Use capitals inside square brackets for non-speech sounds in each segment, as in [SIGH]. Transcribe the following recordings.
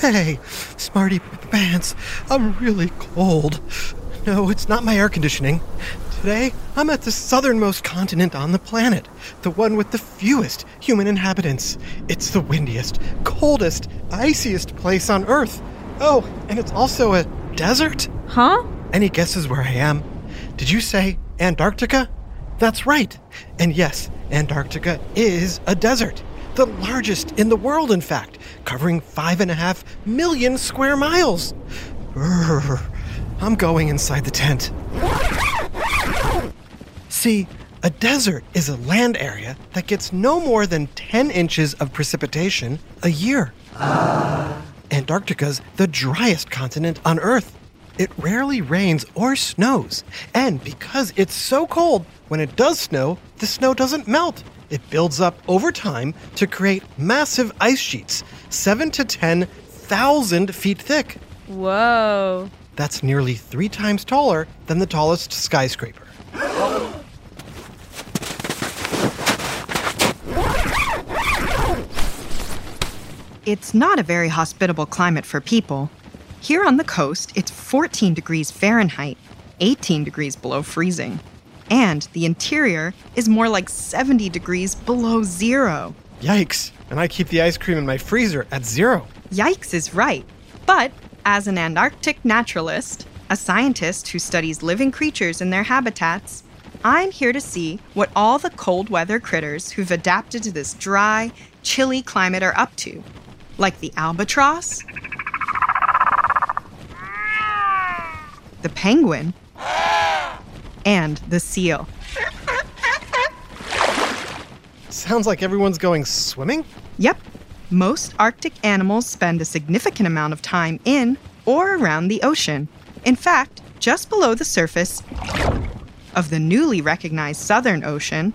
Hey, Smarty Pants, I'm really cold. No, it's not my air conditioning. Today, I'm at the southernmost continent on the planet, the one with the fewest human inhabitants. It's the windiest, coldest, iciest place on Earth. Oh, and it's also a desert. Huh? Any guesses where I am? Did you say Antarctica? That's right. And yes, Antarctica is a desert. The largest in the world, in fact, covering five and a half million square miles. I'm going inside the tent. See, a desert is a land area that gets no more than 10 inches of precipitation a year. Antarctica's the driest continent on Earth. It rarely rains or snows, and because it's so cold, when it does snow, the snow doesn't melt. It builds up over time to create massive ice sheets, 7 to 10,000 feet thick. Whoa. That's nearly three times taller than the tallest skyscraper. It's not a very hospitable climate for people. Here on the coast, it's 14 degrees Fahrenheit, 18 degrees below freezing. And the interior is more like 70 degrees below zero. Yikes! And I keep the ice cream in my freezer at zero. Yikes is right. But as an Antarctic naturalist, a scientist who studies living creatures and their habitats, I'm here to see what all the cold weather critters who've adapted to this dry, chilly climate are up to. Like the albatross, the penguin, and the seal. Sounds like everyone's going swimming? Yep, most Arctic animals spend a significant amount of time in or around the ocean. In fact, just below the surface of the newly recognized Southern Ocean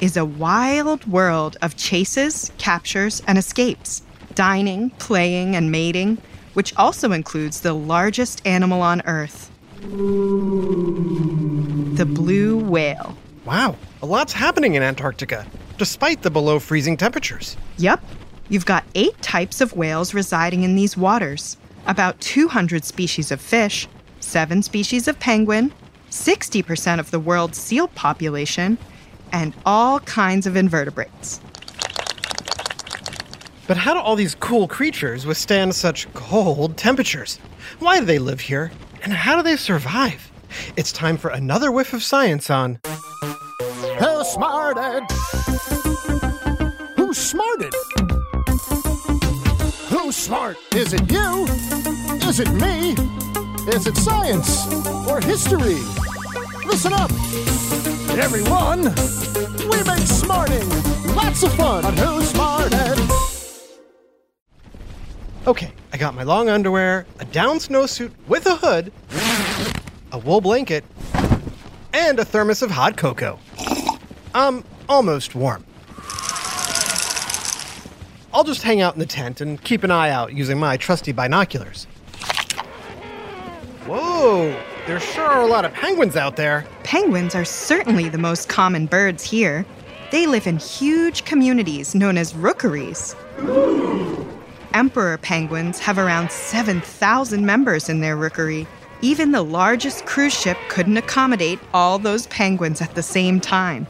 is a wild world of chases, captures, and escapes, dining, playing, and mating, which also includes the largest animal on Earth the blue whale. Wow, a lot's happening in Antarctica, despite the below freezing temperatures. Yep. You've got eight types of whales residing in these waters, about 200 species of fish, seven species of penguin, 60% of the world's seal population, and all kinds of invertebrates. But how do all these cool creatures withstand such cold temperatures? Why do they live here? And how do they survive? It's time for another whiff of science on Who smarted? Who smarted? Who's smart? Is it you? Is it me? Is it science or history? Listen up, everyone. We make smarting lots of fun on Who Smarted. Okay, got my long underwear, a down snowsuit with a hood, a wool blanket, and a thermos of hot cocoa. I'm almost warm. I'll just hang out in the tent and keep an eye out using my trusty binoculars. Whoa, there sure are a lot of penguins out there. Penguins are certainly the most common birds here. They live in huge communities known as rookeries. Emperor penguins have around 7,000 members in their rookery. Even the largest cruise ship couldn't accommodate all those penguins at the same time.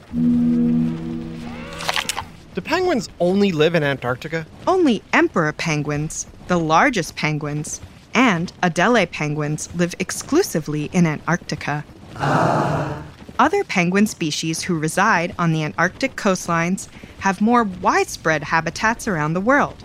Do penguins only live in Antarctica? Only emperor penguins, the largest penguins, and Adélie penguins live exclusively in Antarctica. Other penguin species who reside on the Antarctic coastlines have more widespread habitats around the world.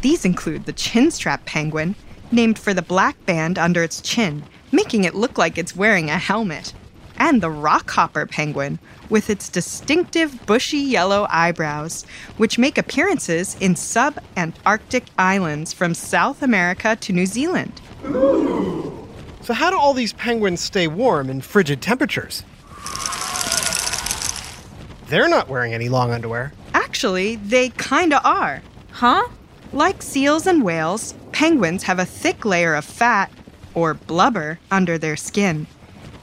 These include the chinstrap penguin, named for the black band under its chin, making it look like it's wearing a helmet, and the rockhopper penguin, with its distinctive bushy yellow eyebrows, which make appearances in sub Antarctic islands from South America to New Zealand. So, how do all these penguins stay warm in frigid temperatures? They're not wearing any long underwear. Actually, they kinda are. Huh? Like seals and whales, penguins have a thick layer of fat, or blubber, under their skin.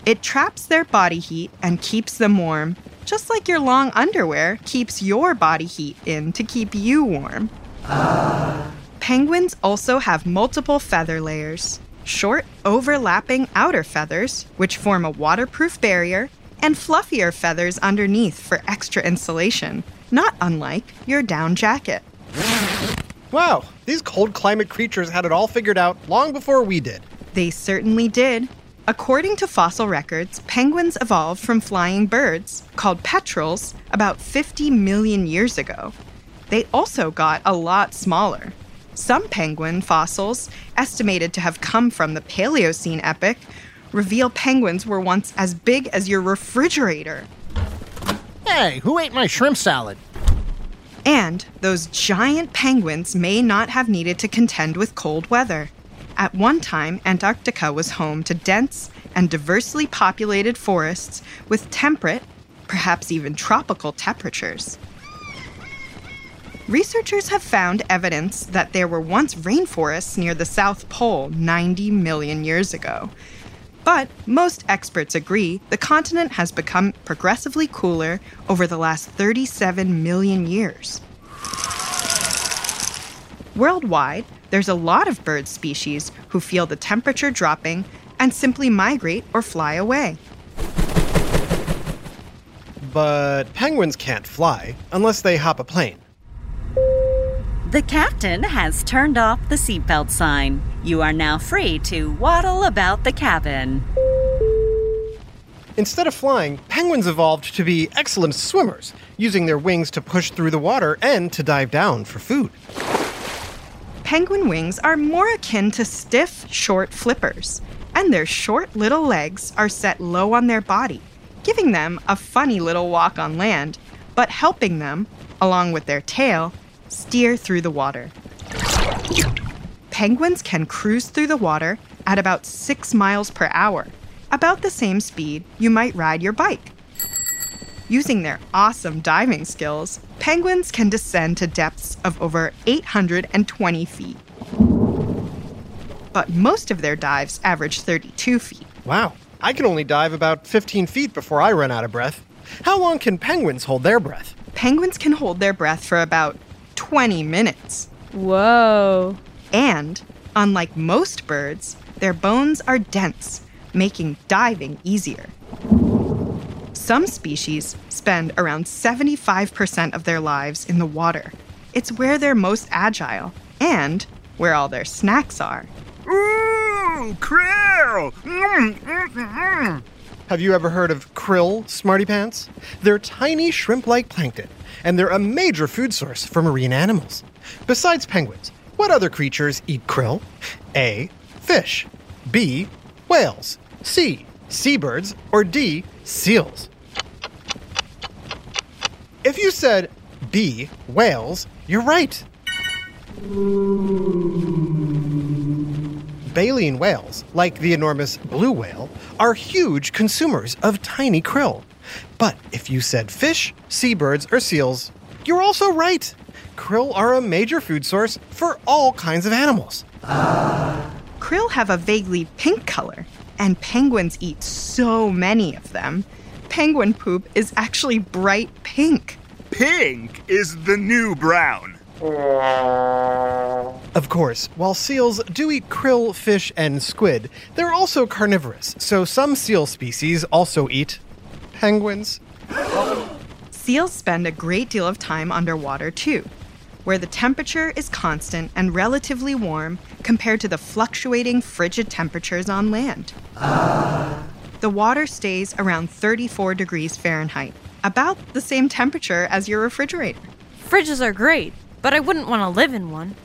It traps their body heat and keeps them warm, just like your long underwear keeps your body heat in to keep you warm. Penguins also have multiple feather layers short, overlapping outer feathers, which form a waterproof barrier, and fluffier feathers underneath for extra insulation, not unlike your down jacket. Wow, these cold climate creatures had it all figured out long before we did. They certainly did. According to fossil records, penguins evolved from flying birds, called petrels, about 50 million years ago. They also got a lot smaller. Some penguin fossils, estimated to have come from the Paleocene epoch, reveal penguins were once as big as your refrigerator. Hey, who ate my shrimp salad? And those giant penguins may not have needed to contend with cold weather. At one time, Antarctica was home to dense and diversely populated forests with temperate, perhaps even tropical temperatures. Researchers have found evidence that there were once rainforests near the South Pole 90 million years ago. But most experts agree the continent has become progressively cooler over the last 37 million years. Worldwide, there's a lot of bird species who feel the temperature dropping and simply migrate or fly away. But penguins can't fly unless they hop a plane. The captain has turned off the seatbelt sign. You are now free to waddle about the cabin. Instead of flying, penguins evolved to be excellent swimmers, using their wings to push through the water and to dive down for food. Penguin wings are more akin to stiff, short flippers, and their short little legs are set low on their body, giving them a funny little walk on land, but helping them, along with their tail, steer through the water. Penguins can cruise through the water at about 6 miles per hour, about the same speed you might ride your bike. Using their awesome diving skills, penguins can descend to depths of over 820 feet. But most of their dives average 32 feet. Wow, I can only dive about 15 feet before I run out of breath. How long can penguins hold their breath? Penguins can hold their breath for about 20 minutes. Whoa. And, unlike most birds, their bones are dense, making diving easier. Some species spend around 75% of their lives in the water. It's where they're most agile and where all their snacks are. Ooh, krill! Mm, mm, mm. Have you ever heard of krill, Smarty Pants? They're tiny shrimp like plankton, and they're a major food source for marine animals. Besides penguins, what other creatures eat krill? A. Fish. B. Whales. C. Seabirds. Or D. Seals. If you said B. Whales, you're right. Baleen whales, like the enormous blue whale, are huge consumers of tiny krill. But if you said fish, seabirds, or seals, you're also right. Krill are a major food source for all kinds of animals. Krill have a vaguely pink color, and penguins eat so many of them. Penguin poop is actually bright pink. Pink is the new brown. Of course, while seals do eat krill, fish, and squid, they're also carnivorous, so some seal species also eat penguins. Seals spend a great deal of time underwater too, where the temperature is constant and relatively warm compared to the fluctuating frigid temperatures on land. The water stays around 34 degrees Fahrenheit, about the same temperature as your refrigerator. Fridges are great, but I wouldn't want to live in one.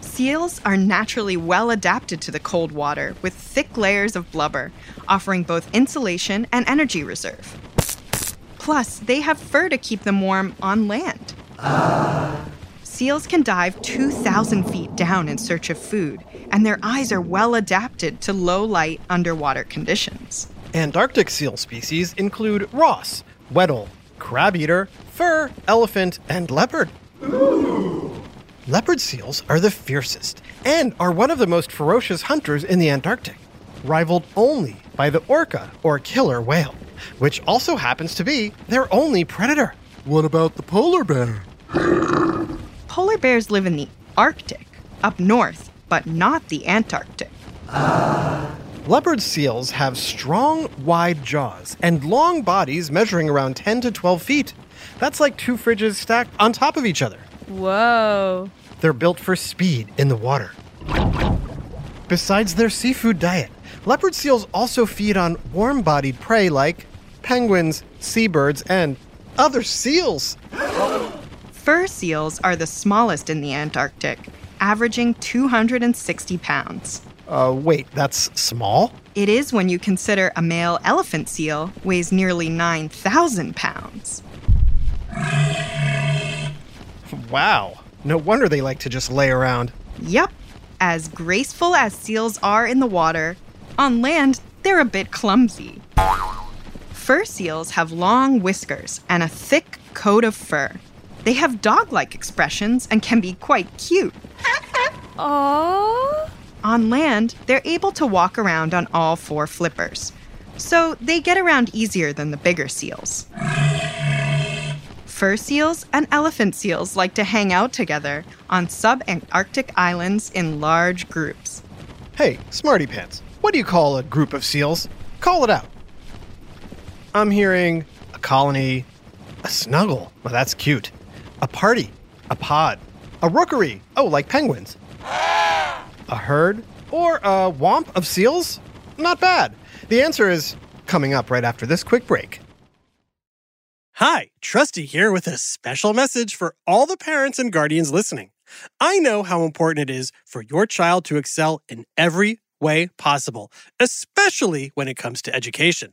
Seals are naturally well adapted to the cold water with thick layers of blubber, offering both insulation and energy reserve. Plus, they have fur to keep them warm on land. Seals can dive 2,000 feet down in search of food, and their eyes are well adapted to low light underwater conditions. Antarctic seal species include Ross, Weddell, crab eater, fur, elephant, and leopard. Leopard seals are the fiercest and are one of the most ferocious hunters in the Antarctic, rivaled only by the orca or killer whale, which also happens to be their only predator. What about the polar bear? polar bears live in the Arctic, up north, but not the Antarctic. Leopard seals have strong, wide jaws and long bodies measuring around 10 to 12 feet. That's like two fridges stacked on top of each other. Whoa. They're built for speed in the water. Besides their seafood diet, leopard seals also feed on warm bodied prey like penguins, seabirds, and other seals. Fur seals are the smallest in the Antarctic, averaging 260 pounds. Uh, wait, that's small? It is when you consider a male elephant seal weighs nearly 9,000 pounds. Wow. No wonder they like to just lay around. Yep. as graceful as seals are in the water, on land they're a bit clumsy. Fur seals have long whiskers and a thick coat of fur. They have dog like expressions and can be quite cute. [LAUGHS] Oh. On land, they're able to walk around on all four flippers, so they get around easier than the bigger seals. Fur seals and elephant seals like to hang out together on subantarctic islands in large groups. Hey, Smarty Pants, what do you call a group of seals? Call it out. I'm hearing a colony, a snuggle. Well, that's cute. A party, a pod, a rookery. Oh, like penguins. A herd or a womp of seals? Not bad. The answer is coming up right after this quick break. Hi, Trusty here with a special message for all the parents and guardians listening. I know how important it is for your child to excel in every way possible, especially when it comes to education.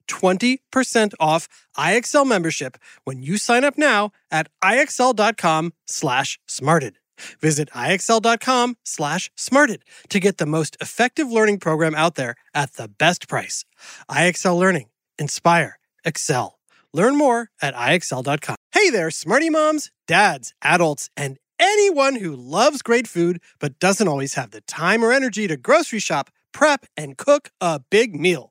20% off IXL membership when you sign up now at IXL.com slash smarted. Visit IXL.com slash smarted to get the most effective learning program out there at the best price. IXL Learning. Inspire. Excel. Learn more at IXL.com. Hey there, smarty moms, dads, adults, and anyone who loves great food but doesn't always have the time or energy to grocery shop, prep, and cook a big meal.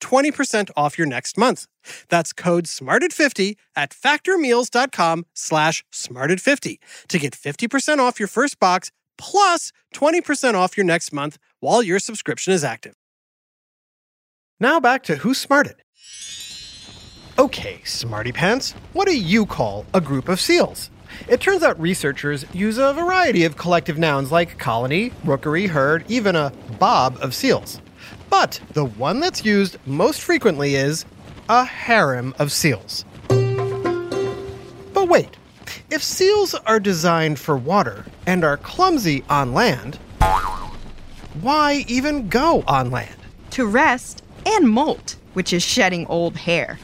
20% off your next month. That's code SMARTED50 at factormeals.com slash SMARTED50 to get 50% off your first box plus 20% off your next month while your subscription is active. Now back to Who Smarted. Okay, Smarty Pants, what do you call a group of seals? It turns out researchers use a variety of collective nouns like colony, rookery, herd, even a bob of seals. But the one that's used most frequently is a harem of seals. But wait, if seals are designed for water and are clumsy on land, why even go on land? To rest and molt, which is shedding old hair.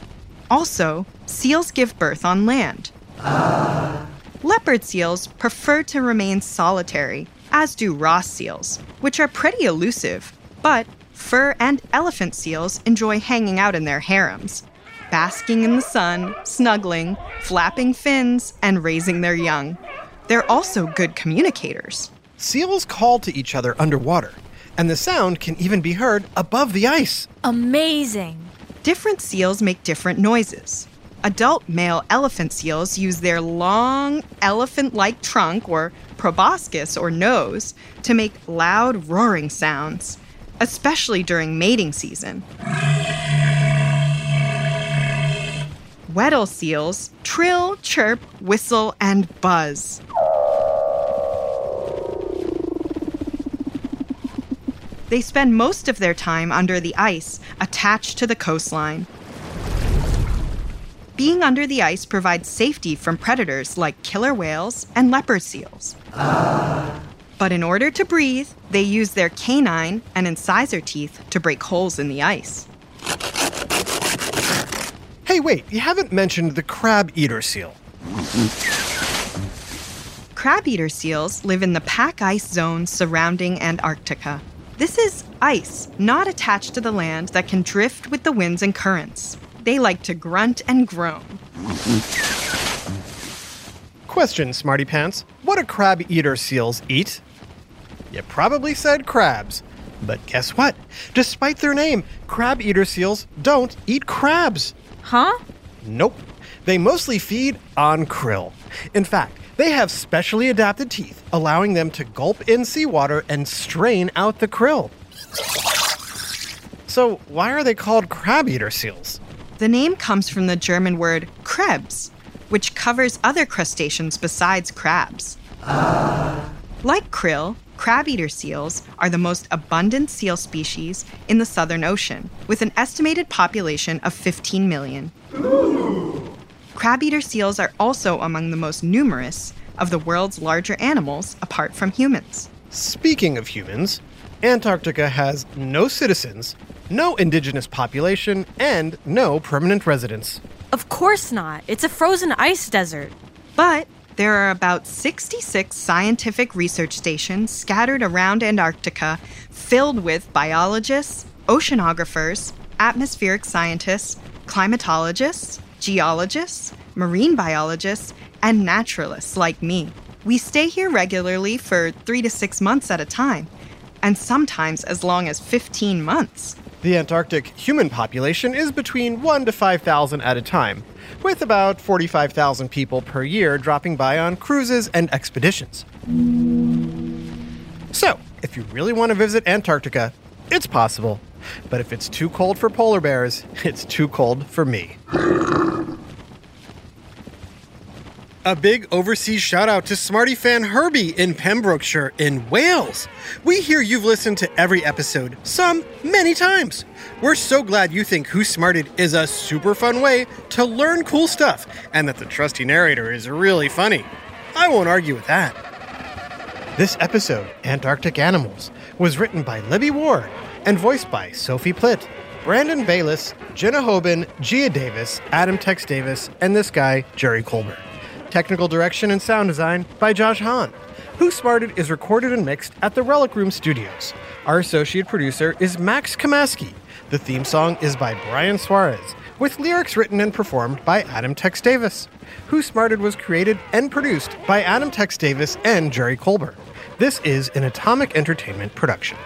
Also, seals give birth on land. Leopard seals prefer to remain solitary, as do Ross seals, which are pretty elusive. But fur and elephant seals enjoy hanging out in their harems, basking in the sun, snuggling, flapping fins, and raising their young. They're also good communicators. Seals call to each other underwater, and the sound can even be heard above the ice. Amazing. Different seals make different noises. Adult male elephant seals use their long, elephant like trunk or proboscis or nose to make loud roaring sounds, especially during mating season. Weddell seals trill, chirp, whistle, and buzz. They spend most of their time under the ice, attached to the coastline. Being under the ice provides safety from predators like killer whales and leopard seals. But in order to breathe, they use their canine and incisor teeth to break holes in the ice. Hey, wait, you haven't mentioned the crab eater seal. Crab eater seals live in the pack ice zone surrounding Antarctica. This is ice, not attached to the land, that can drift with the winds and currents. They like to grunt and groan. Question, Smarty Pants. What do crab eater seals eat? You probably said crabs. But guess what? Despite their name, crab eater seals don't eat crabs. Huh? Nope. They mostly feed on krill. In fact, they have specially adapted teeth, allowing them to gulp in seawater and strain out the krill. So, why are they called crab eater seals? The name comes from the German word Krebs, which covers other crustaceans besides crabs. Like krill, crab eater seals are the most abundant seal species in the Southern Ocean, with an estimated population of 15 million. Crab eater seals are also among the most numerous of the world's larger animals apart from humans. Speaking of humans, Antarctica has no citizens, no indigenous population, and no permanent residents. Of course not. It's a frozen ice desert. But there are about 66 scientific research stations scattered around Antarctica filled with biologists, oceanographers, atmospheric scientists, climatologists, geologists, marine biologists, and naturalists like me. We stay here regularly for three to six months at a time, and sometimes as long as 15 months. The Antarctic human population is between 1 to 5,000 at a time, with about 45,000 people per year dropping by on cruises and expeditions. So, if you really want to visit Antarctica, it's possible. But if it's too cold for polar bears, [LAUGHS] it's too cold for me. A big overseas shout out to Smarty fan Herbie in Pembrokeshire in Wales. We hear you've listened to every episode, some many times. We're so glad you think Who Smarted is a super fun way to learn cool stuff and that the trusty narrator is really funny. I won't argue with that. This episode, Antarctic Animals, was written by Libby Ward and voiced by Sophie Plitt, Brandon Bayless, Jenna Hoban, Gia Davis, Adam Tex Davis, and this guy, Jerry Colbert. Technical direction and sound design by Josh Hahn. Who Smarted is recorded and mixed at the Relic Room Studios. Our associate producer is Max Kamaski. The theme song is by Brian Suarez, with lyrics written and performed by Adam Tex Davis. Who Smarted was created and produced by Adam Tex Davis and Jerry Colbert. This is an Atomic Entertainment production.